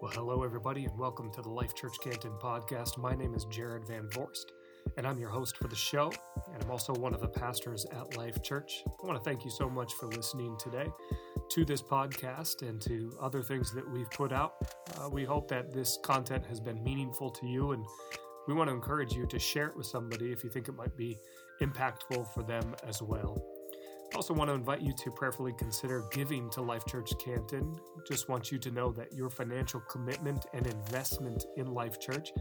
Well, hello, everybody, and welcome to the Life Church Canton podcast. My name is Jared Van Voorst, and I'm your host for the show, and I'm also one of the pastors at Life Church. I want to thank you so much for listening today to this podcast and to other things that we've put out. Uh, we hope that this content has been meaningful to you, and we want to encourage you to share it with somebody if you think it might be impactful for them as well. I also want to invite you to prayerfully consider giving to Life Church Canton. Just want you to know that your financial commitment and investment in Life Church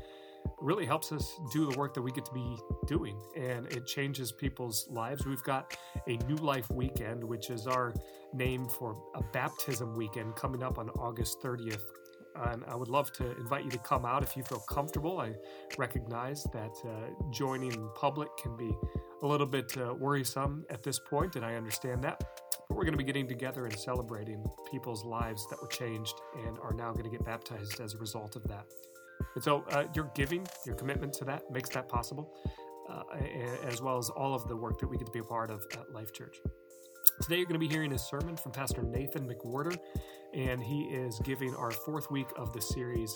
really helps us do the work that we get to be doing and it changes people's lives. We've got a New Life weekend, which is our name for a baptism weekend coming up on August 30th. And I would love to invite you to come out if you feel comfortable. I recognize that uh, joining in public can be a little bit uh, worrisome at this point, and I understand that. But we're going to be getting together and celebrating people's lives that were changed and are now going to get baptized as a result of that. And so, uh, your giving, your commitment to that makes that possible, uh, as well as all of the work that we get to be a part of at Life Church. Today, you're going to be hearing a sermon from Pastor Nathan McWherter, and he is giving our fourth week of the series,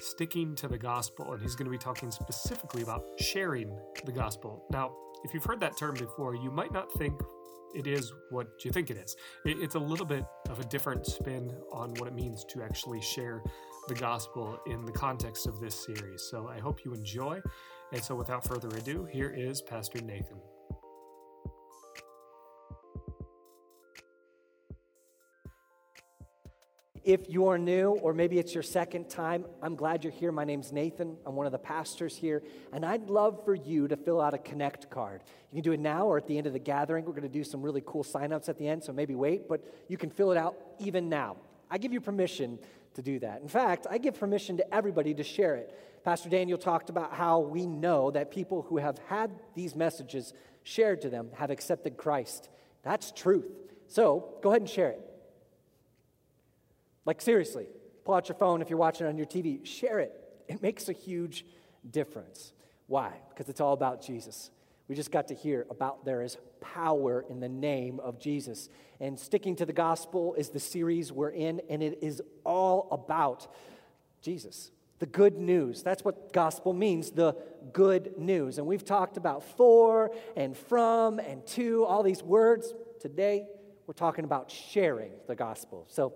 Sticking to the Gospel. And he's going to be talking specifically about sharing the gospel. Now, if you've heard that term before, you might not think it is what you think it is. It's a little bit of a different spin on what it means to actually share the gospel in the context of this series. So I hope you enjoy. And so without further ado, here is Pastor Nathan. If you are new, or maybe it's your second time, I'm glad you're here. My name's Nathan. I'm one of the pastors here, and I'd love for you to fill out a Connect card. You can do it now or at the end of the gathering. We're going to do some really cool signups at the end, so maybe wait, but you can fill it out even now. I give you permission to do that. In fact, I give permission to everybody to share it. Pastor Daniel talked about how we know that people who have had these messages shared to them have accepted Christ. That's truth. So go ahead and share it. Like, seriously, pull out your phone if you're watching on your TV, share it. It makes a huge difference. Why? Because it's all about Jesus. We just got to hear about there is power in the name of Jesus. And sticking to the gospel is the series we're in, and it is all about Jesus. The good news. That's what gospel means, the good news. And we've talked about for and from and to, all these words. Today, we're talking about sharing the gospel. So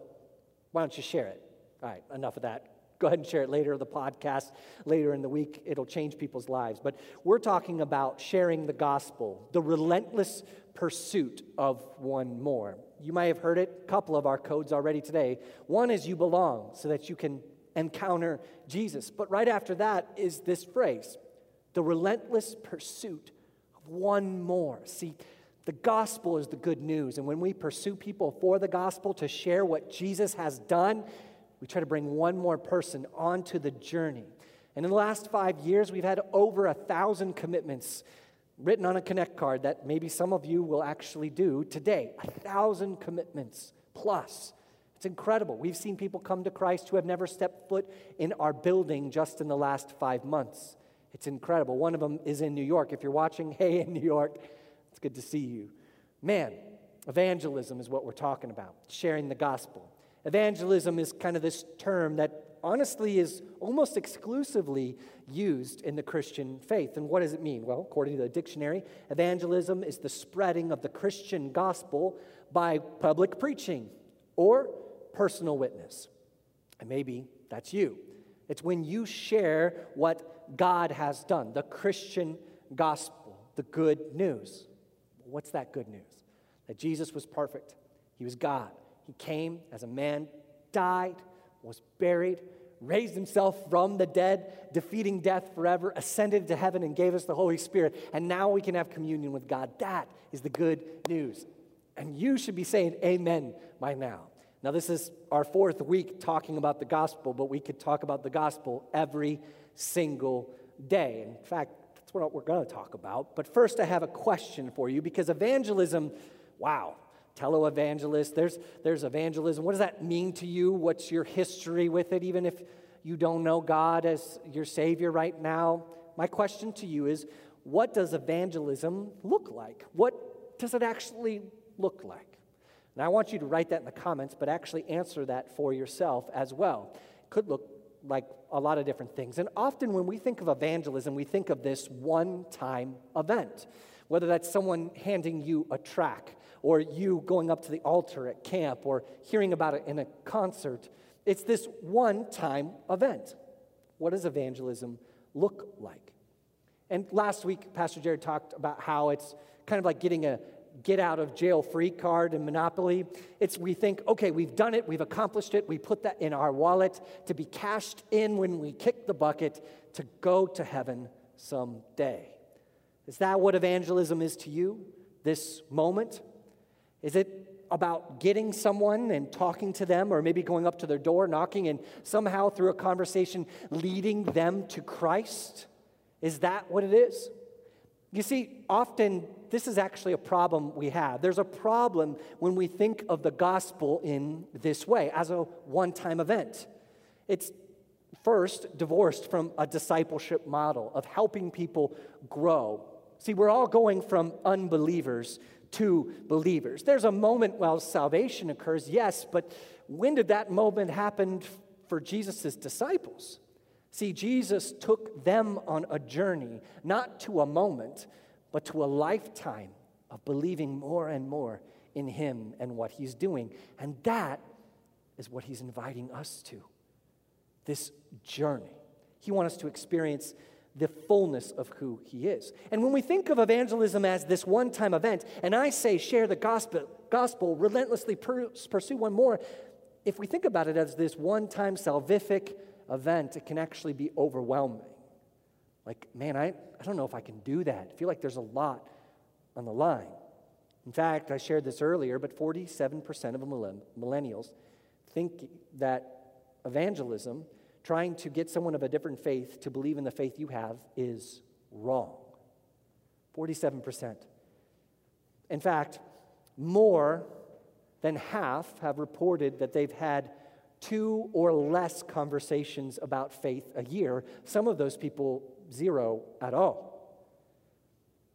why don't you share it? All right, enough of that. Go ahead and share it later in the podcast, later in the week. It'll change people's lives. But we're talking about sharing the gospel, the relentless pursuit of one more. You might have heard it, a couple of our codes already today. One is you belong, so that you can encounter Jesus. But right after that is this phrase the relentless pursuit of one more. See, the gospel is the good news. And when we pursue people for the gospel to share what Jesus has done, we try to bring one more person onto the journey. And in the last five years, we've had over a thousand commitments written on a Connect card that maybe some of you will actually do today. A thousand commitments plus. It's incredible. We've seen people come to Christ who have never stepped foot in our building just in the last five months. It's incredible. One of them is in New York. If you're watching, hey, in New York, it's good to see you. Man, evangelism is what we're talking about, sharing the gospel. Evangelism is kind of this term that honestly is almost exclusively used in the Christian faith. And what does it mean? Well, according to the dictionary, evangelism is the spreading of the Christian gospel by public preaching or personal witness. And maybe that's you. It's when you share what God has done, the Christian gospel, the good news. What's that good news? That Jesus was perfect. He was God. He came as a man, died, was buried, raised himself from the dead, defeating death forever, ascended to heaven, and gave us the Holy Spirit. And now we can have communion with God. That is the good news. And you should be saying amen by now. Now, this is our fourth week talking about the gospel, but we could talk about the gospel every single day. In fact, that's what we're going to talk about. But first, I have a question for you because evangelism, wow, televangelist, there's, there's evangelism. What does that mean to you? What's your history with it, even if you don't know God as your Savior right now? My question to you is what does evangelism look like? What does it actually look like? And I want you to write that in the comments, but actually answer that for yourself as well. It could look like a lot of different things. And often when we think of evangelism, we think of this one time event, whether that's someone handing you a track or you going up to the altar at camp or hearing about it in a concert. It's this one time event. What does evangelism look like? And last week, Pastor Jared talked about how it's kind of like getting a get out of jail free card in Monopoly. It's we think, okay, we've done it, we've accomplished it, we put that in our wallet to be cashed in when we kick the bucket to go to heaven someday. Is that what evangelism is to you this moment? Is it about getting someone and talking to them, or maybe going up to their door, knocking, and somehow through a conversation leading them to Christ? Is that what it is? You see, often this is actually a problem we have. There's a problem when we think of the gospel in this way, as a one time event. It's first divorced from a discipleship model of helping people grow. See, we're all going from unbelievers to believers. There's a moment while salvation occurs, yes, but when did that moment happen for Jesus' disciples? See, Jesus took them on a journey, not to a moment, but to a lifetime of believing more and more in Him and what He's doing. And that is what He's inviting us to this journey. He wants us to experience the fullness of who He is. And when we think of evangelism as this one time event, and I say share the gospel, gospel relentlessly pursue one more, if we think about it as this one time salvific event, it can actually be overwhelming. Like, man, I, I don't know if I can do that. I feel like there's a lot on the line. In fact, I shared this earlier, but 47% of millennials think that evangelism, trying to get someone of a different faith to believe in the faith you have, is wrong. 47%. In fact, more than half have reported that they've had two or less conversations about faith a year. Some of those people zero at all.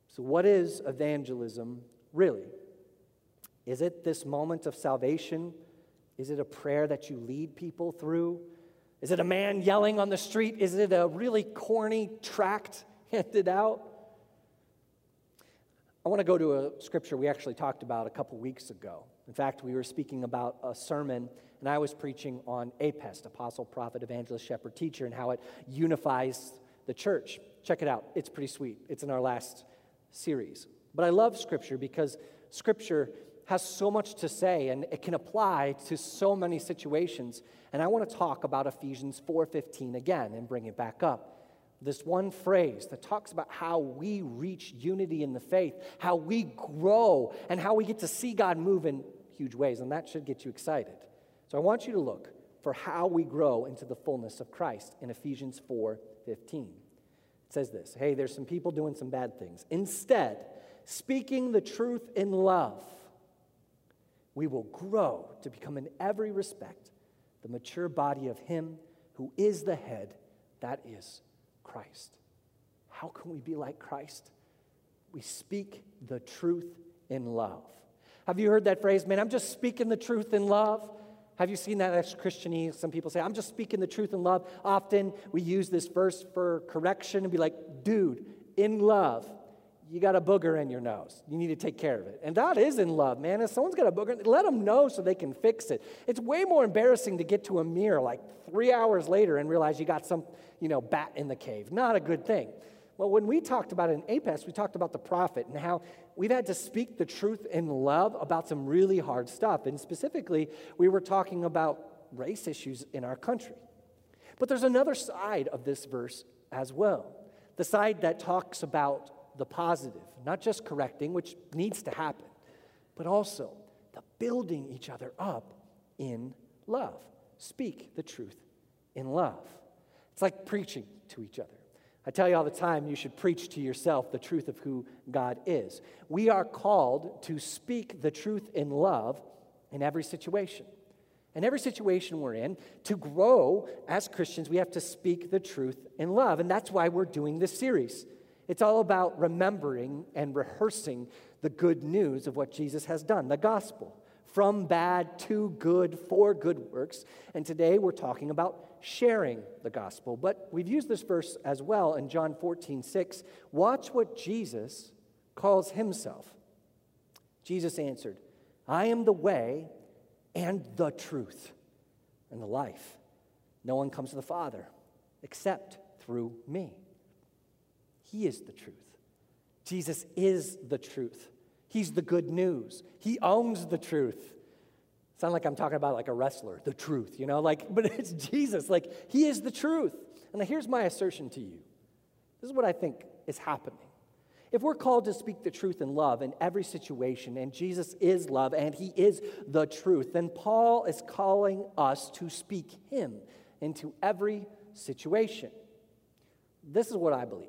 So, what is evangelism really? Is it this moment of salvation? Is it a prayer that you lead people through? Is it a man yelling on the street? Is it a really corny tract handed out? I want to go to a scripture we actually talked about a couple weeks ago. In fact, we were speaking about a sermon, and I was preaching on APEST, Apostle, Prophet, Evangelist, Shepherd, Teacher, and how it unifies the church. Check it out. It's pretty sweet. It's in our last series. But I love Scripture because Scripture has so much to say and it can apply to so many situations. And I want to talk about Ephesians 4:15 again and bring it back up. This one phrase that talks about how we reach unity in the faith, how we grow, and how we get to see God move in huge ways. And that should get you excited. So I want you to look for how we grow into the fullness of Christ in Ephesians 4 15. It says this Hey, there's some people doing some bad things. Instead, speaking the truth in love, we will grow to become, in every respect, the mature body of Him who is the head, that is Christ. How can we be like Christ? We speak the truth in love. Have you heard that phrase, man? I'm just speaking the truth in love. Have you seen that as Christianese? Some people say, I'm just speaking the truth in love. Often we use this verse for correction and be like, dude, in love, you got a booger in your nose. You need to take care of it. And that is in love, man. If someone's got a booger, let them know so they can fix it. It's way more embarrassing to get to a mirror like three hours later and realize you got some, you know, bat in the cave. Not a good thing. Well, when we talked about it in APEST, we talked about the prophet and how we've had to speak the truth in love about some really hard stuff. And specifically, we were talking about race issues in our country. But there's another side of this verse as well the side that talks about the positive, not just correcting, which needs to happen, but also the building each other up in love. Speak the truth in love. It's like preaching to each other. I tell you all the time, you should preach to yourself the truth of who God is. We are called to speak the truth in love in every situation. In every situation we're in, to grow as Christians, we have to speak the truth in love. And that's why we're doing this series. It's all about remembering and rehearsing the good news of what Jesus has done, the gospel. from bad to good for good works. And today we're talking about sharing the gospel. But we've used this verse as well in John 14, 6. Watch what Jesus calls himself. Jesus answered, I am the way and the truth and the life. No one comes to the Father except through me. He is the truth. Jesus is the truth. He's the good news. He owns the truth. Sound like I'm talking about like a wrestler, the truth, you know, like, but it's Jesus. Like, He is the truth. And here's my assertion to you this is what I think is happening. If we're called to speak the truth in love in every situation, and Jesus is love and He is the truth, then Paul is calling us to speak Him into every situation. This is what I believe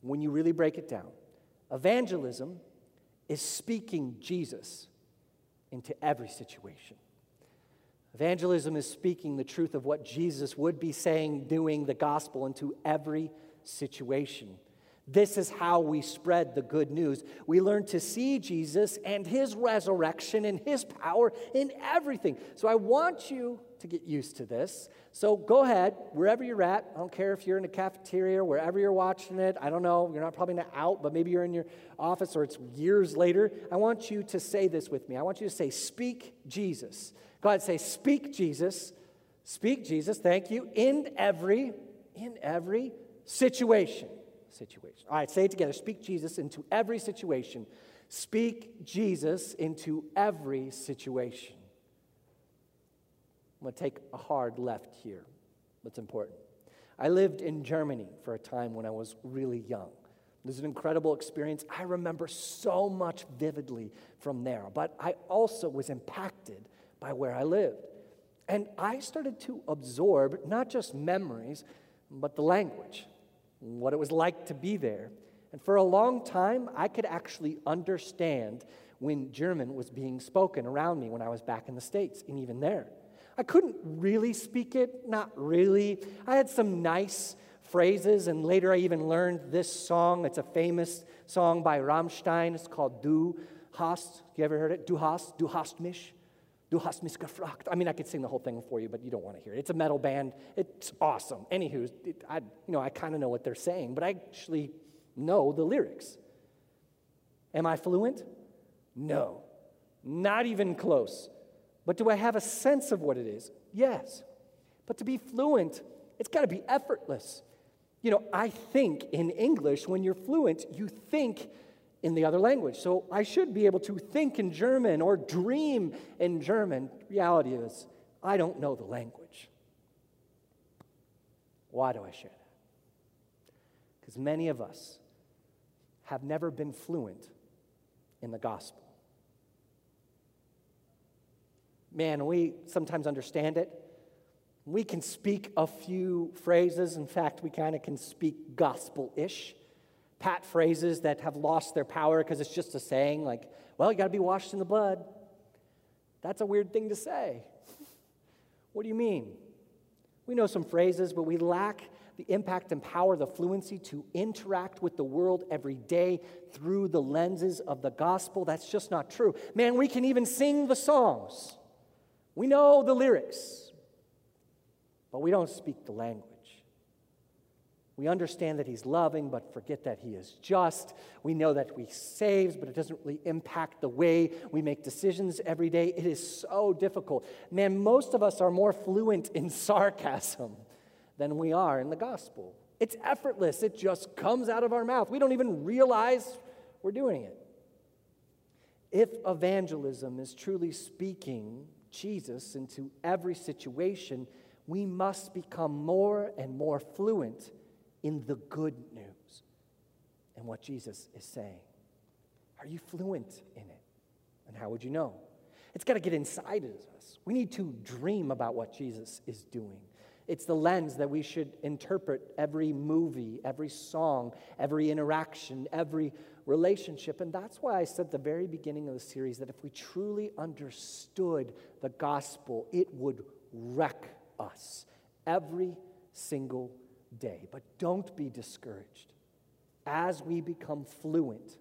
when you really break it down. Evangelism is speaking Jesus into every situation. Evangelism is speaking the truth of what Jesus would be saying, doing the gospel into every situation. This is how we spread the good news. We learn to see Jesus and his resurrection and his power in everything. So I want you to get used to this. So go ahead, wherever you're at. I don't care if you're in a cafeteria, wherever you're watching it. I don't know. You're not probably not out, but maybe you're in your office or it's years later. I want you to say this with me. I want you to say, Speak Jesus. Go ahead, say, Speak Jesus. Speak Jesus. Thank you. In every, in every situation situation. All right, say it together. Speak Jesus into every situation. Speak Jesus into every situation. I'm going to take a hard left here. That's important. I lived in Germany for a time when I was really young. It was an incredible experience. I remember so much vividly from there, but I also was impacted by where I lived. And I started to absorb not just memories, but the language what it was like to be there. And for a long time, I could actually understand when German was being spoken around me when I was back in the States, and even there. I couldn't really speak it, not really. I had some nice phrases, and later I even learned this song. It's a famous song by Rammstein. It's called Du hast. You ever heard it? Du hast, du hast mich. Du hast mich gefragt. I mean, I could sing the whole thing for you, but you don't want to hear it. It's a metal band. It's awesome. Anywho, it, I, you know, I kind of know what they're saying, but I actually know the lyrics. Am I fluent? No, not even close. But do I have a sense of what it is? Yes. But to be fluent, it's got to be effortless. You know, I think in English, when you're fluent, you think in the other language. So I should be able to think in German or dream in German. Reality is, I don't know the language. Why do I share that? Because many of us have never been fluent in the gospel. Man, we sometimes understand it. We can speak a few phrases. In fact, we kind of can speak gospel ish pat phrases that have lost their power because it's just a saying, like, well, you got to be washed in the blood. That's a weird thing to say. what do you mean? We know some phrases, but we lack the impact and power, the fluency to interact with the world every day through the lenses of the gospel. That's just not true. Man, we can even sing the songs, we know the lyrics, but we don't speak the language. We understand that He's loving, but forget that He is just. We know that He saves, but it doesn't really impact the way we make decisions every day. It is so difficult. Man, most of us are more fluent in sarcasm than we are in the gospel. It's effortless, it just comes out of our mouth. We don't even realize we're doing it. If evangelism is truly speaking Jesus into every situation, we must become more and more fluent in the good news and what Jesus is saying? Are you fluent in it? And how would you know? It's got to get inside of us. We need to dream about what Jesus is doing. It's the lens that we should interpret every movie, every song, every interaction, every relationship. And that's why I said at the very beginning of the series that if we truly understood the gospel, it would wreck us every single day. But don't be discouraged. As we become fluent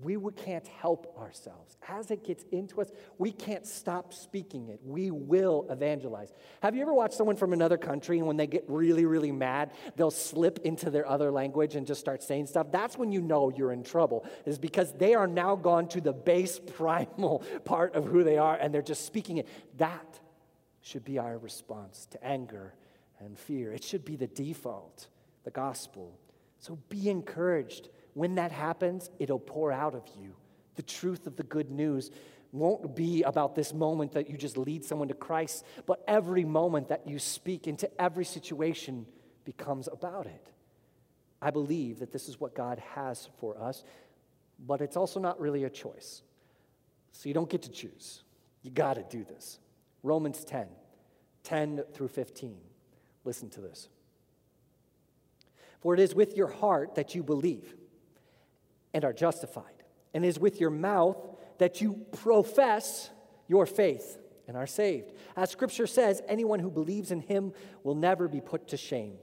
we can't help ourselves. As it gets into us, we can't stop speaking it. We will evangelize. Have you ever watched someone from another country and when they get really, really mad, they'll slip into their other language and just start saying stuff? That's when you know you're in trouble, is because they are now gone to the base primal part of who they are and they're just speaking it. That should be our response to anger and fear. It should be the default, the gospel. So be encouraged when that happens, it'll pour out of you. The truth of the good news won't be about this moment that you just lead someone to Christ, but every moment that you speak into every situation becomes about it. I believe that this is what God has for us, but it's also not really a choice. So you don't get to choose. You got to do this. Romans 10, 10 through 15. Listen to this. For it is with your heart that you believe and are justified, and is with your mouth that you profess your faith and are saved. As scripture says, anyone who believes in him will never be put to shame.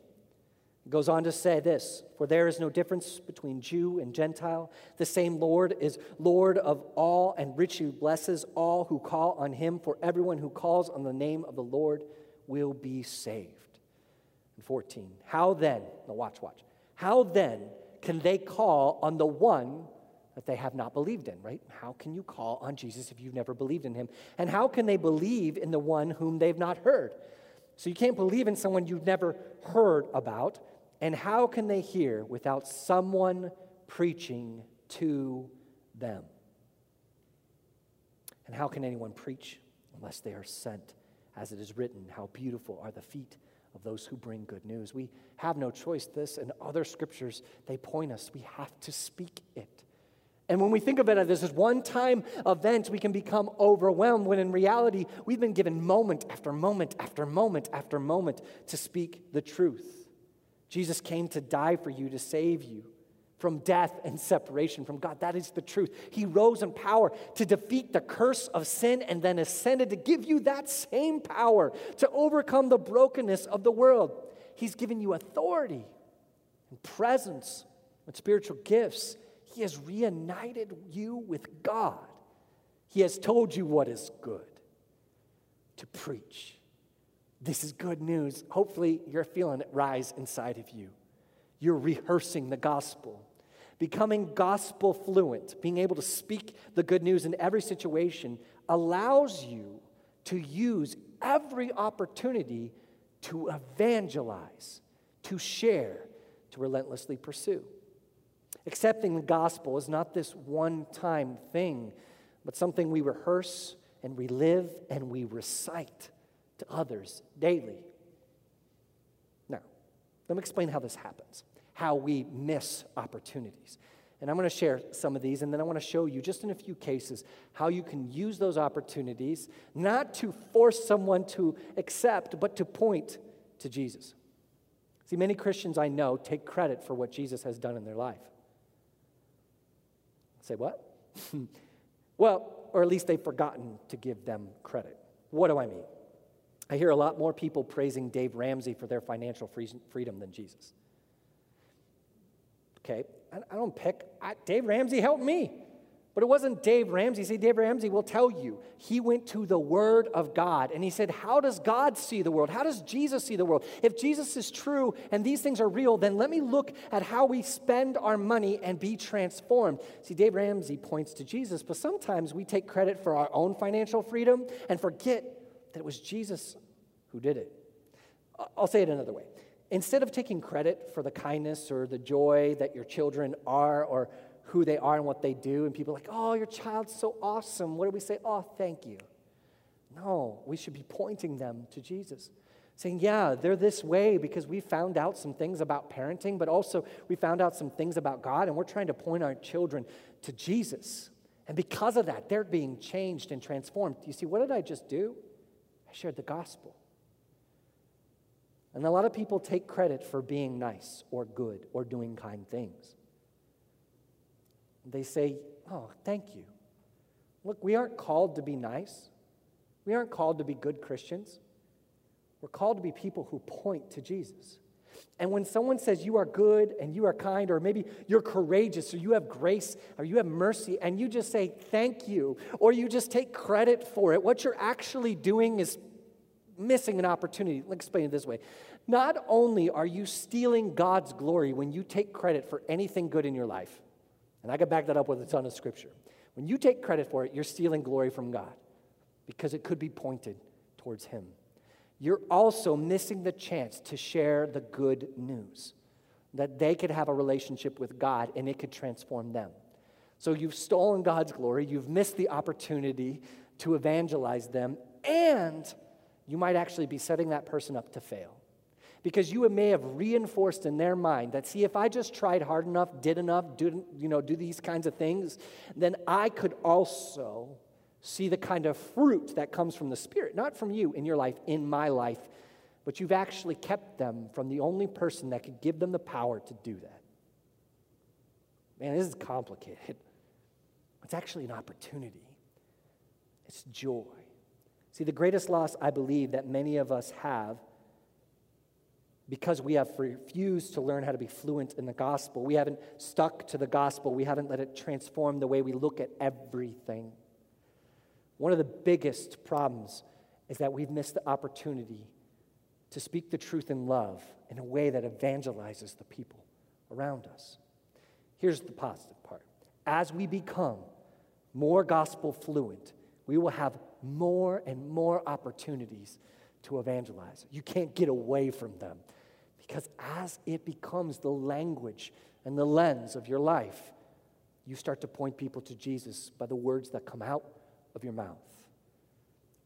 It goes on to say this For there is no difference between Jew and Gentile. The same Lord is Lord of all and richly blesses all who call on him, for everyone who calls on the name of the Lord will be saved. And 14. How then, now watch, watch. How then can they call on the one that they have not believed in, right? How can you call on Jesus if you've never believed in him? And how can they believe in the one whom they've not heard? So you can't believe in someone you've never heard about. And how can they hear without someone preaching to them? And how can anyone preach unless they are sent? As it is written, how beautiful are the feet of those who bring good news. We have no choice. This and other scriptures, they point us. We have to speak it. And when we think of it as this one time event, we can become overwhelmed when in reality, we've been given moment after moment after moment after moment to speak the truth. Jesus came to die for you, to save you from death and separation from God. That is the truth. He rose in power to defeat the curse of sin and then ascended to give you that same power to overcome the brokenness of the world. He's given you authority and presence and spiritual gifts. He has reunited you with God. He has told you what is good to preach. This is good news. Hopefully, you're feeling it rise inside of you. You're rehearsing the gospel. Becoming gospel fluent, being able to speak the good news in every situation, allows you to use every opportunity to evangelize, to share, to relentlessly pursue. Accepting the gospel is not this one time thing, but something we rehearse and we live and we recite to others daily. Now, let me explain how this happens how we miss opportunities. And I'm going to share some of these, and then I want to show you, just in a few cases, how you can use those opportunities not to force someone to accept, but to point to Jesus. See, many Christians I know take credit for what Jesus has done in their life. Say what? well, or at least they've forgotten to give them credit. What do I mean? I hear a lot more people praising Dave Ramsey for their financial freedom than Jesus. Okay, I, don't pick. I, Dave Ramsey helped me. But it wasn't Dave Ramsey. See, Dave Ramsey will tell you. He went to the Word of God and he said, How does God see the world? How does Jesus see the world? If Jesus is true and these things are real, then let me look at how we spend our money and be transformed. See, Dave Ramsey points to Jesus, but sometimes we take credit for our own financial freedom and forget that it was Jesus who did it. I'll say it another way instead of taking credit for the kindness or the joy that your children are or who they are and what they do, and people are like, oh, your child's so awesome. What do we say? Oh, thank you. No, we should be pointing them to Jesus. Saying, yeah, they're this way because we found out some things about parenting, but also we found out some things about God, and we're trying to point our children to Jesus. And because of that, they're being changed and transformed. You see, what did I just do? I shared the gospel. And a lot of people take credit for being nice or good or doing kind things. They say, Oh, thank you. Look, we aren't called to be nice. We aren't called to be good Christians. We're called to be people who point to Jesus. And when someone says you are good and you are kind, or maybe you're courageous, or you have grace, or you have mercy, and you just say thank you, or you just take credit for it, what you're actually doing is missing an opportunity. Let me explain it this way. Not only are you stealing God's glory when you take credit for anything good in your life, and I can back that up with a ton of scripture. When you take credit for it, you're stealing glory from God because it could be pointed towards Him you're also missing the chance to share the good news that they could have a relationship with God and it could transform them. So you've stolen God's glory, you've missed the opportunity to evangelize them, and you might actually be setting that person up to fail. Because you may have reinforced in their mind that, see, if I just tried hard enough, did enough, do, you know, do these kinds of things, then I could also see the kind of fruit that comes from the Spirit, not from you in your life, in my life, but you've actually kept them from the only person that could give them the power to do that. Man, this is complicated. It's actually an opportunity, it's joy. See, the greatest loss I believe that many of us have because we have refused to learn how to be fluent in the gospel. We haven't stuck to the gospel. We haven't let it transform the way we look at everything. One of the biggest problems is that we've missed the opportunity to speak the truth in love in a way that evangelizes the people around us. Here's the positive part as we become more gospel fluent, we will have more and more opportunities to evangelize. You can't get away from them because as it becomes the language and the lens of your life, you start to point people to Jesus by the words that come out of your mouth.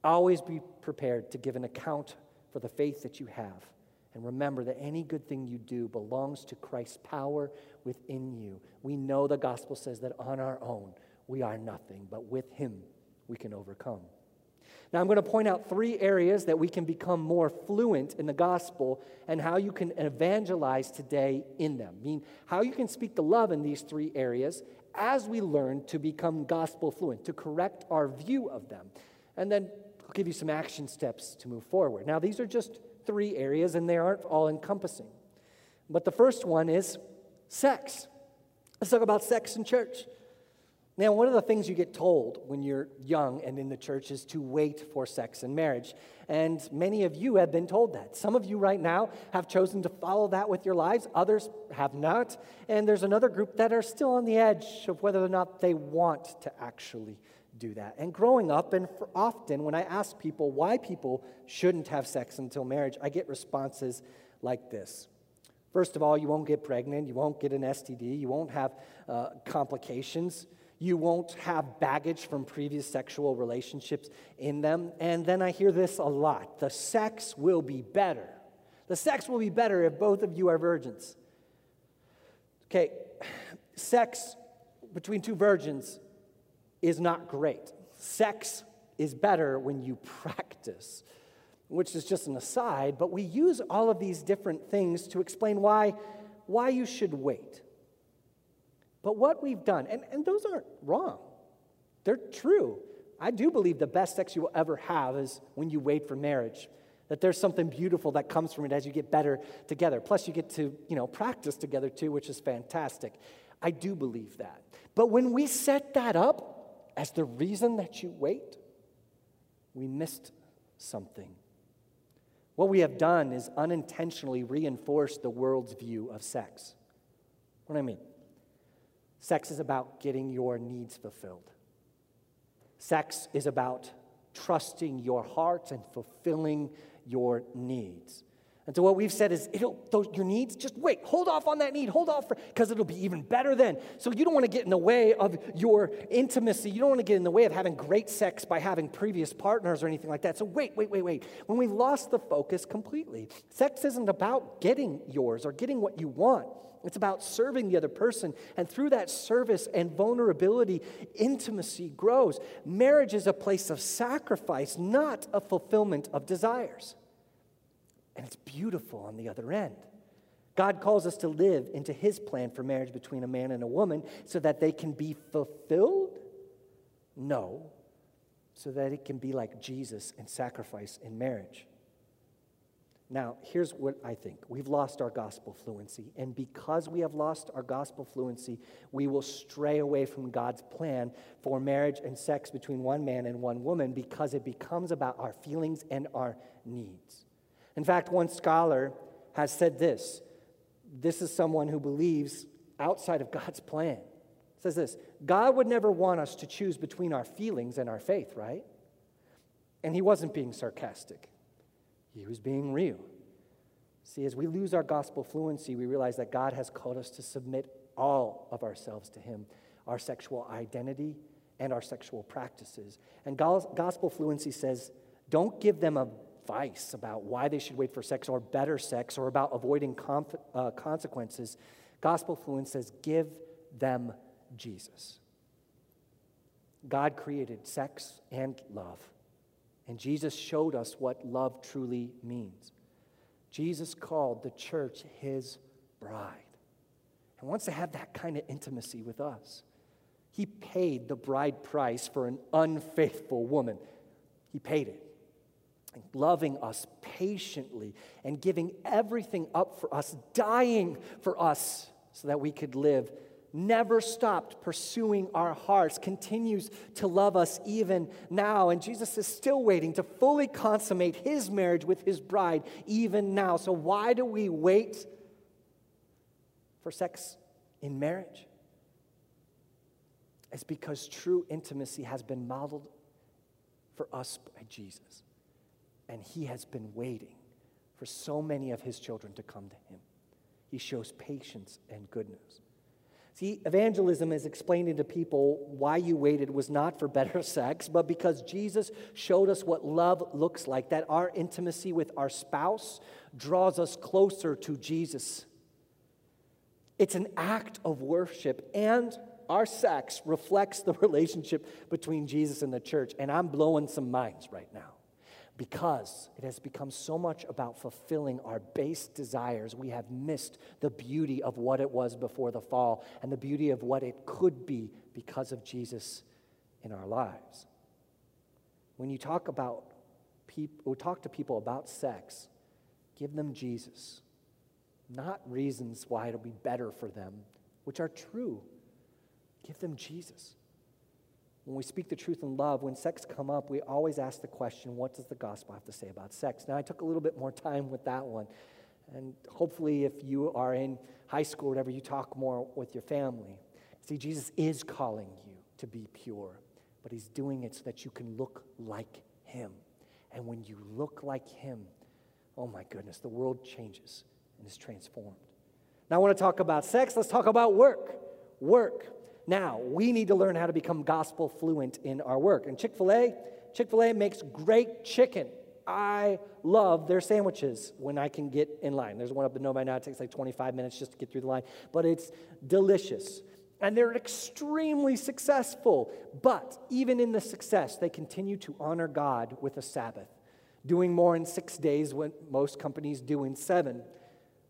Always be prepared to give an account for the faith that you have. And remember that any good thing you do belongs to Christ's power within you. We know the gospel says that on our own we are nothing, but with Him we can overcome. Now, I'm going to point out three areas that we can become more fluent in the gospel and how you can evangelize today in them. I mean, how you can speak the love in these three areas as we learn to become gospel fluent, to correct our view of them. And then I'll give you some action steps to move forward. Now, these are just three areas, and they aren't all encompassing. But the first one is sex. Let's talk about sex in church. Now, one of the things you get told when you're young and in the church is to wait for sex and marriage. And many of you have been told that. Some of you right now have chosen to follow that with your lives, others have not. And there's another group that are still on the edge of whether or not they want to actually do that. And growing up, and often when I ask people why people shouldn't have sex until marriage, I get responses like this. First of all, you won't get pregnant, you won't get an STD, you won't have uh, complications. You won't have baggage from previous sexual relationships in them. And then I hear this a lot the sex will be better. The sex will be better if both of you are virgins. Okay, sex between two virgins is not great. Sex is better when you practice, which is just an aside, but we use all of these different things to explain why, why you should wait. But what we've done, and, and those aren't wrong, they're true. I do believe the best sex you will ever have is when you wait for marriage. That there's something beautiful that comes from it as you get better together. Plus, you get to, you know, practice together too, which is fantastic. I do believe that. But when we set that up as the reason that you wait, we missed something. What we have done is unintentionally reinforce the world's view of sex. What do I mean? Sex is about getting your needs fulfilled. Sex is about trusting your heart and fulfilling your needs. And so what we've said is, those, your needs, just wait, hold off on that need, hold off, because it'll be even better then. So you don't want to get in the way of your intimacy. You don't want to get in the way of having great sex by having previous partners or anything like that. So wait, wait, wait, wait. When we lost the focus completely, sex isn't about getting yours or getting what you want. It's about serving the other person. And through that service and vulnerability, intimacy grows. Marriage is a place of sacrifice, not a fulfillment of desires. And it's beautiful on the other end. God calls us to live into his plan for marriage between a man and a woman so that they can be fulfilled? No, so that it can be like Jesus and sacrifice in marriage. Now, here's what I think we've lost our gospel fluency. And because we have lost our gospel fluency, we will stray away from God's plan for marriage and sex between one man and one woman because it becomes about our feelings and our needs. In fact, one scholar has said this this is someone who believes outside of God's plan. Says this God would never want us to choose between our feelings and our faith, right? And he wasn't being sarcastic. He was being real. See, as we lose our gospel fluency, we realize that God has called us to submit all of ourselves to Him our sexual identity and our sexual practices. And gospel fluency says, don't give them advice about why they should wait for sex or better sex or about avoiding conf- uh, consequences. Gospel fluency says, give them Jesus. God created sex and love. And Jesus showed us what love truly means. Jesus called the church his bride and wants to have that kind of intimacy with us. He paid the bride price for an unfaithful woman. He paid it. Loving us patiently and giving everything up for us, dying for us so that we could live never stopped pursuing our hearts, continues to love us even now. And Jesus is still waiting to fully consummate his marriage with his bride even now. So, why do we wait for sex in marriage? It's because true intimacy has been modeled for us by Jesus. And he has been waiting for so many of his children to come to him. He shows patience and goodness. See, evangelism is explaining to people why you waited was not for better sex, but because Jesus showed us what love looks like, that our intimacy with our spouse draws us closer to Jesus. It's an act of worship, and our sex reflects the relationship between Jesus and the church. And I'm blowing some minds right now because it has become so much about fulfilling our base desires, we have missed the beauty of what it was before the fall and the beauty of what it could be because of Jesus in our lives. When you talk about people, talk to people about sex, give them Jesus, not reasons why it'll be better for them, which are true. Give them Jesus. When we speak the truth in love, when sex come up, we always ask the question, what does the gospel have to say about sex? Now, I took a little bit more time with that one. And hopefully, if you are in high school or whatever, you talk more with your family. See, Jesus is calling you to be pure, but he's doing it so that you can look like him. And when you look like him, oh my goodness, the world changes and is transformed. Now, I want to talk about sex. Let's talk about work. Work. Now, we need to learn how to become gospel fluent in our work. And Chick fil A, Chick fil A makes great chicken. I love their sandwiches when I can get in line. There's one up in Novi now. It takes like 25 minutes just to get through the line, but it's delicious. And they're extremely successful. But even in the success, they continue to honor God with a Sabbath, doing more in six days when most companies do in seven.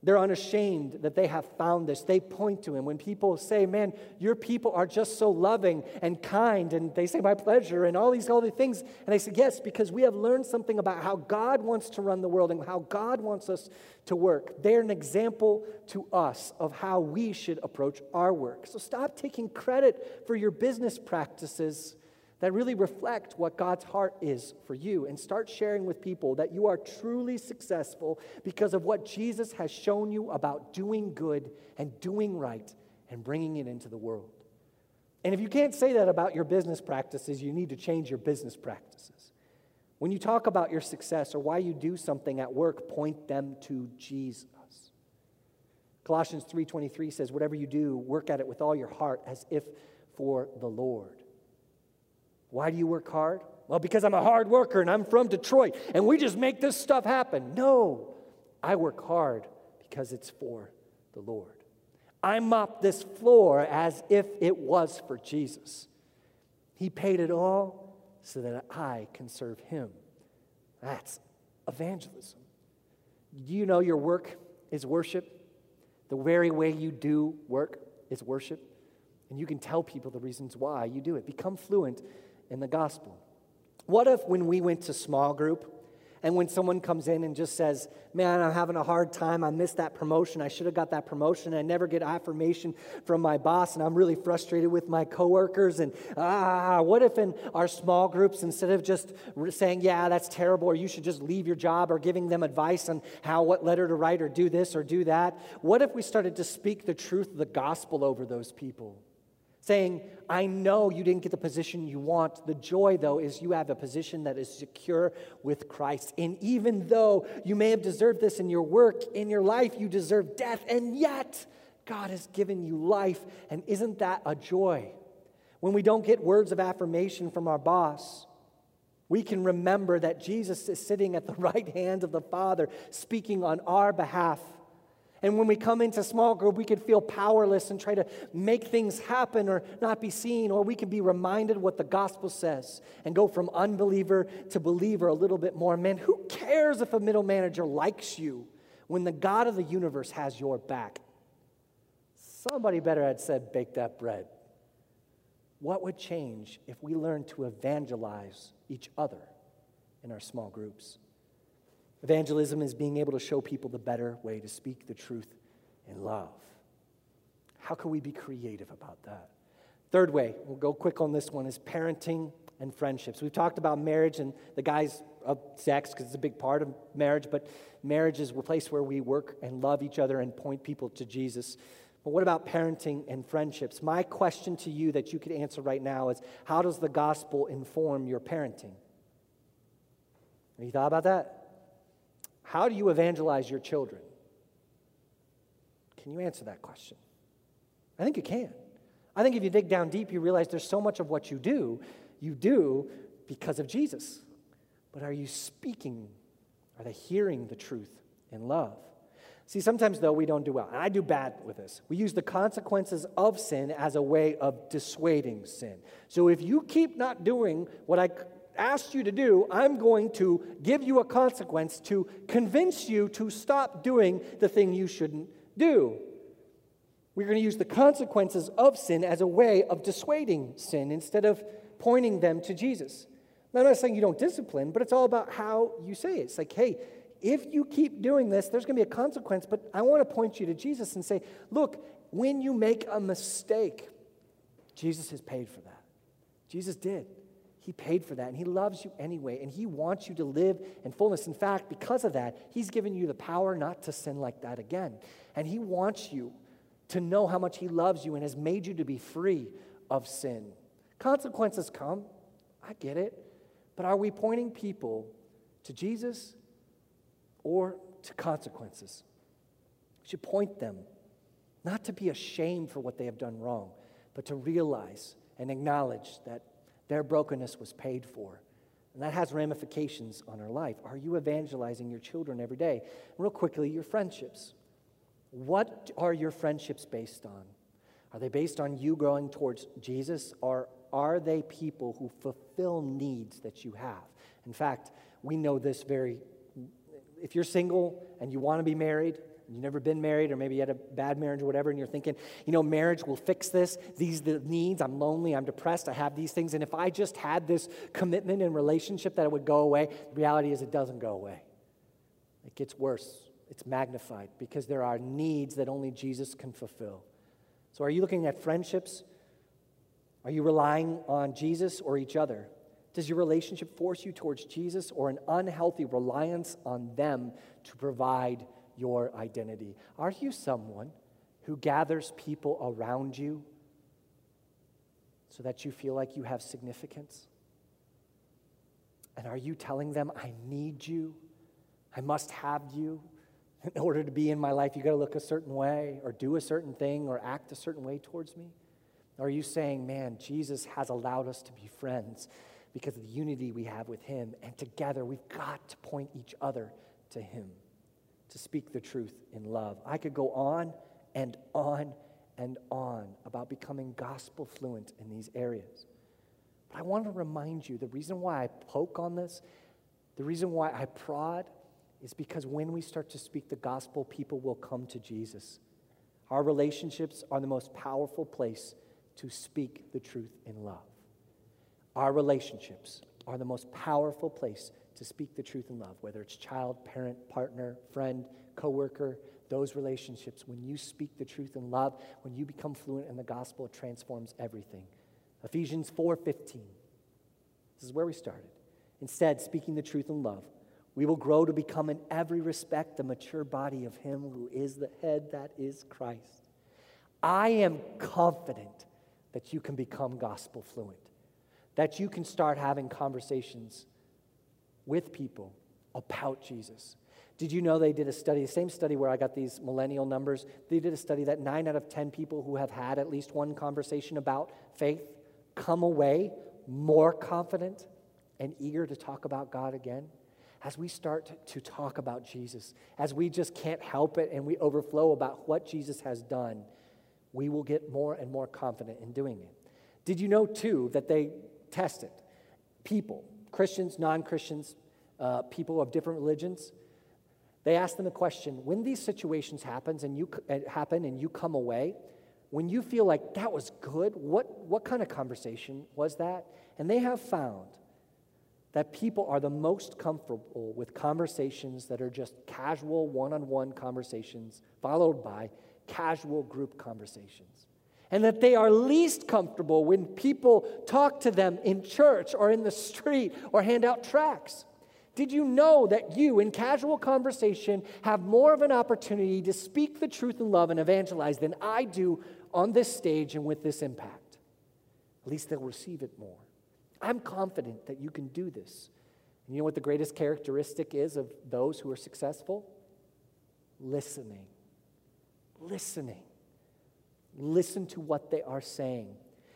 They're unashamed that they have found this. They point to him. When people say, Man, your people are just so loving and kind, and they say, My pleasure, and all these other things. And they say, Yes, because we have learned something about how God wants to run the world and how God wants us to work. They're an example to us of how we should approach our work. So stop taking credit for your business practices that really reflect what God's heart is for you and start sharing with people that you are truly successful because of what Jesus has shown you about doing good and doing right and bringing it into the world. And if you can't say that about your business practices, you need to change your business practices. When you talk about your success or why you do something at work, point them to Jesus. Colossians 3:23 says whatever you do, work at it with all your heart as if for the Lord. Why do you work hard? Well, because I'm a hard worker and I'm from Detroit and we just make this stuff happen. No, I work hard because it's for the Lord. I mop this floor as if it was for Jesus. He paid it all so that I can serve Him. That's evangelism. Do you know your work is worship? The very way you do work is worship. And you can tell people the reasons why you do it. Become fluent in the gospel. What if, when we went to small group And when someone comes in and just says, Man, I'm having a hard time. I missed that promotion. I should have got that promotion. I never get affirmation from my boss, and I'm really frustrated with my coworkers. And ah, what if in our small groups, instead of just saying, Yeah, that's terrible, or you should just leave your job, or giving them advice on how, what letter to write, or do this or do that, what if we started to speak the truth of the gospel over those people? Saying, I know you didn't get the position you want. The joy, though, is you have a position that is secure with Christ. And even though you may have deserved this in your work, in your life, you deserve death, and yet God has given you life. And isn't that a joy? When we don't get words of affirmation from our boss, we can remember that Jesus is sitting at the right hand of the Father, speaking on our behalf. And when we come into small group, we can feel powerless and try to make things happen or not be seen, or we can be reminded what the gospel says and go from unbeliever to believer a little bit more. Man, who cares if a middle manager likes you when the God of the universe has your back? Somebody better had said, bake that bread. What would change if we learned to evangelize each other in our small groups? Evangelism is being able to show people the better way to speak the truth in love. How can we be creative about that? Third way, we'll go quick on this one, is parenting and friendships. We've talked about marriage and the guys of sex because it's a big part of marriage, but marriage is a place where we work and love each other and point people to Jesus. But what about parenting and friendships? My question to you that you could answer right now is how does the gospel inform your parenting? Have you thought about that? How do you evangelize your children? Can you answer that question? I think you can. I think if you dig down deep, you realize there's so much of what you do, you do because of Jesus. But are you speaking? Are they hearing the truth in love? See, sometimes, though, we don't do well. And I do bad with this. We use the consequences of sin as a way of dissuading sin. So if you keep not doing what I asked you to do, I'm going to give you a consequence to convince you to stop doing the thing you shouldn't do. We're going to use the consequences of sin as a way of dissuading sin instead of pointing them to Jesus. Now, I'm not saying you don't discipline, but it's all about how you say it. It's like, hey, if you keep doing this, there's going to be a consequence, but I want to point you to Jesus and say, look, when you make a mistake, Jesus has paid for that. Jesus did. He paid for that, and He loves you anyway, and He wants you to live in fullness. In fact, because of that, He's given you the power not to sin like that again. And He wants you to know how much He loves you and has made you to be free of sin. Consequences come, I get it, but are we pointing people to Jesus or to consequences? We should point them not to be ashamed for what they have done wrong, but to realize and acknowledge that their brokenness was paid for. And that has ramifications on our life. Are you evangelizing your children every day? Real quickly, your friendships. What are your friendships based on? Are they based on you growing towards Jesus, or are they people who fulfill needs that you have? In fact, we know this very. If you're single and you want to be married, you've never been married, or maybe you had a bad marriage or whatever, and you're thinking, you know, marriage will fix this. These the needs. I'm lonely. I'm depressed. I have these things. And if I just had this commitment and relationship, that it would go away. The reality is, it doesn't go away. It gets worse. It's magnified because there are needs that only Jesus can fulfill. So, are you looking at friendships? Are you relying on Jesus or each other? Does your relationship force you towards Jesus or an unhealthy reliance on them to provide your identity? Are you someone who gathers people around you so that you feel like you have significance? And are you telling them, I need you? I must have you. In order to be in my life, you got to look a certain way, or do a certain thing, or act a certain way towards me? Or are you saying, man, Jesus has allowed us to be friends because of the unity we have with Him, and together we've got to point each other to Him? To speak the truth in love. I could go on and on and on about becoming gospel fluent in these areas. But I want to remind you the reason why I poke on this, the reason why I prod, is because when we start to speak the gospel, people will come to Jesus. Our relationships are the most powerful place to speak the truth in love. Our relationships are the most powerful place to speak the truth in love, whether it's child, parent, partner, friend, coworker, those relationships. When you speak the truth in love, when you become fluent in the gospel, it transforms everything. Ephesians 4:15. This is where we started. Instead, speaking the truth in love, we will grow to become in every respect the mature body of him who is the head that is Christ. I am confident that you can become gospel fluent, that you can start having conversations with people about Jesus. Did you know they did a study, the same study where I got these millennial numbers? They did a study that nine out of 10 people who have had at least one conversation about faith come away more confident and eager to talk about God again. As we start to talk about Jesus, as we just can't help it and we overflow about what Jesus has done, we will get more and more confident in doing it. Did you know, too, that they tested people, Christians, non Christians, uh, people of different religions? They asked them a question when these situations happens and you, uh, happen and you come away, when you feel like that was good, what, what kind of conversation was that? And they have found that people are the most comfortable with conversations that are just casual one on one conversations, followed by casual group conversations. And that they are least comfortable when people talk to them in church or in the street or hand out tracts. Did you know that you, in casual conversation, have more of an opportunity to speak the truth in love and evangelize than I do on this stage and with this impact? At least they'll receive it more. I'm confident that you can do this. And you know what the greatest characteristic is of those who are successful? Listening. Listening. Listen to what they are saying.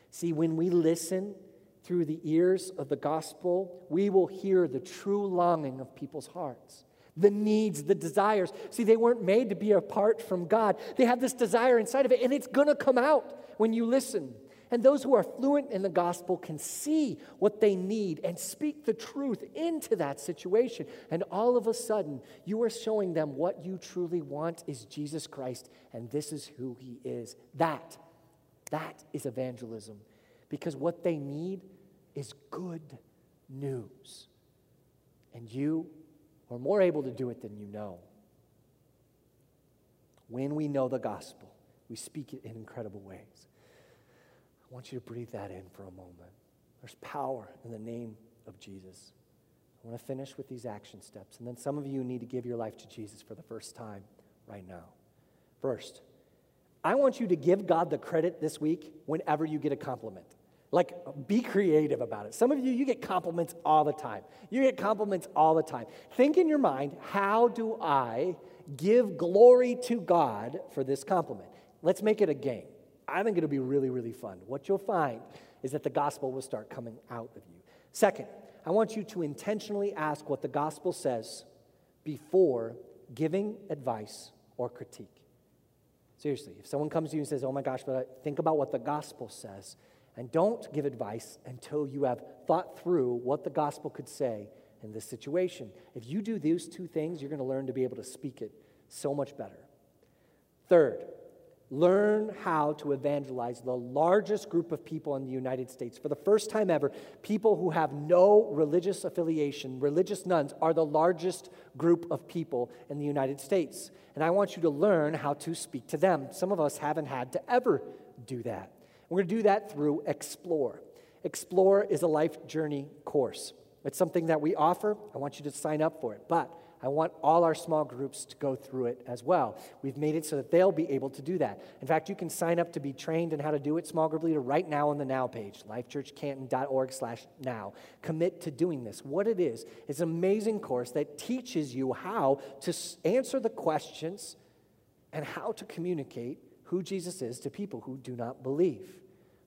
See, when we listen through the ears of the gospel, we will hear the true longing of people's hearts the needs, the desires. See, they weren't made to be apart from God. They have this desire inside of it, and it's going to come out when you listen. And those who are fluent in the gospel can see what they need and speak the truth into that situation. And all of a sudden, you are showing them what you truly want is Jesus Christ, and this is who he is. That, that is evangelism. Because what they need is good news. And you are more able to do it than you know. When we know the gospel, we speak it in incredible ways. I want you to breathe that in for a moment. There's power in the name of Jesus. I want to finish with these action steps. And then some of you need to give your life to Jesus for the first time right now. First, I want you to give God the credit this week whenever you get a compliment. Like, be creative about it. Some of you, you get compliments all the time. You get compliments all the time. Think in your mind, how do I give glory to God for this compliment? Let's make it a game. I think it'll be really, really fun. What you'll find is that the gospel will start coming out of you. Second, I want you to intentionally ask what the gospel says before giving advice or critique. Seriously, if someone comes to you and says, Oh my gosh, but think about what the gospel says, and don't give advice until you have thought through what the gospel could say in this situation. If you do these two things, you're going to learn to be able to speak it so much better. Third, learn how to evangelize the largest group of people in the United States. For the first time ever, people who have no religious affiliation, religious nones, are the largest group of people in the United States. And I want you to learn how to speak to them. Some of us haven't had to ever do that. We're going to do that through Explore. Explore is a life journey course. It's something that we offer. I want you to sign up for it. But I want all our small groups to go through it as well. We've made it so that they'll be able to do that. In fact, you can sign up to be trained in how to do it, small group leader, right now on the Now page, lifechurchcanton.org slash now. Commit to doing this. What it is, is an amazing course that teaches you how to answer the questions and how to communicate who Jesus is to people who do not believe.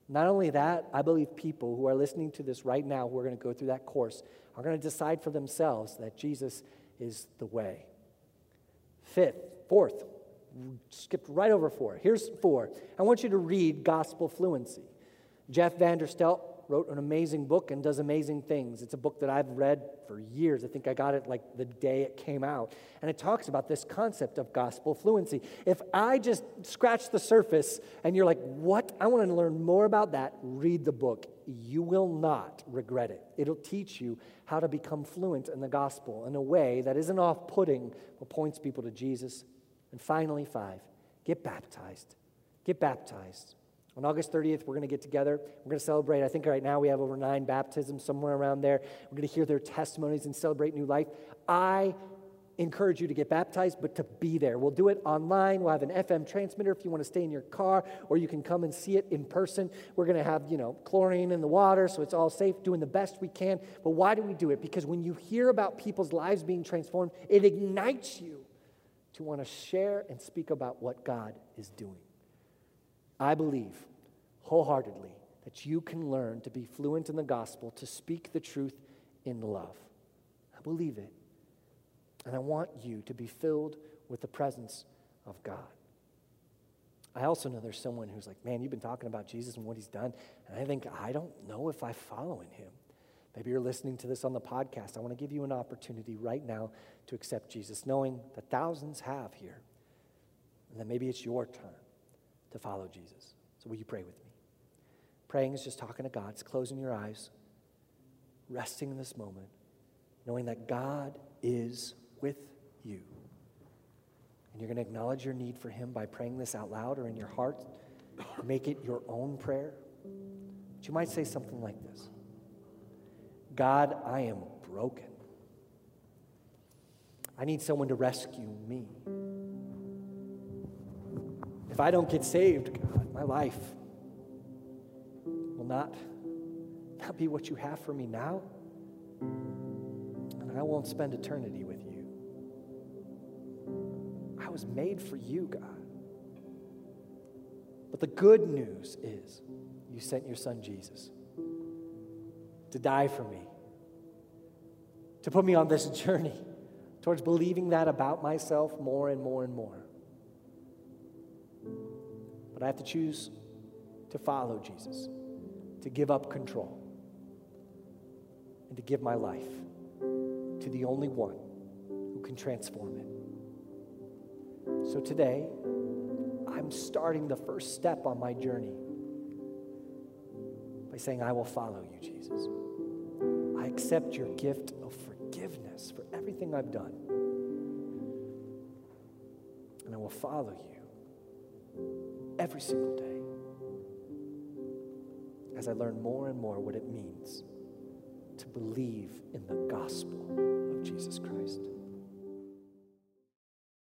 Not only that, I believe people who are listening to this right now, who are going to go through that course, are going to decide for themselves that Jesus is the way. Fifth, fourth, skipped right over four. Here's four. I want you to read Gospel Fluency. Jeff Vanderstelt wrote an amazing book and does amazing things. It's a book that I've read for years. I think I got it like the day it came out. And it talks about this concept of gospel fluency. If I just scratch the surface and you're like, what? I want to learn more about that, read the book. You will not regret it. It'll teach you how to become fluent in the gospel in a way that isn't off putting, but points people to Jesus. And finally, five, get baptized. Get baptized. On August 30th, we're going to get together. We're going to celebrate. I think right now we have over nine baptisms, somewhere around there. We're going to hear their testimonies and celebrate new life. I encourage you to get baptized, but to be there. We'll do it online. We'll have an FM transmitter if you want to stay in your car, or you can come and see it in person. We're going to have, you know, chlorine in the water, so it's all safe, doing the best we can. But why do we do it? Because when you hear about people's lives being transformed, it ignites you to want to share and speak about what God is doing. I believe wholeheartedly that you can learn to be fluent in the gospel, to speak the truth in love. I believe it. And I want you to be filled with the presence of God. I also know there's someone who's like, man, you've been talking about Jesus and what he's done. And I think, I don't know if I follow in him. Maybe you're listening to this on the podcast. I want to give you an opportunity right now to accept Jesus, knowing that thousands have here. And then maybe it's your turn to follow Jesus. So will you pray with me? Praying is just talking to God, it's closing your eyes, resting in this moment, knowing that God is with you. And you're going to acknowledge your need for Him by praying this out loud or in your heart. Make it your own prayer. But you might say something like this God, I am broken. I need someone to rescue me. If I don't get saved, God, my life will not, not be what you have for me now. And I won't spend eternity with was made for you, God. But the good news is you sent your son Jesus to die for me, to put me on this journey towards believing that about myself more and more and more. But I have to choose to follow Jesus, to give up control, and to give my life to the only one who can transform it. So today, I'm starting the first step on my journey by saying, I will follow you, Jesus. I accept your gift of forgiveness for everything I've done. And I will follow you every single day as I learn more and more what it means to believe in the gospel of Jesus Christ.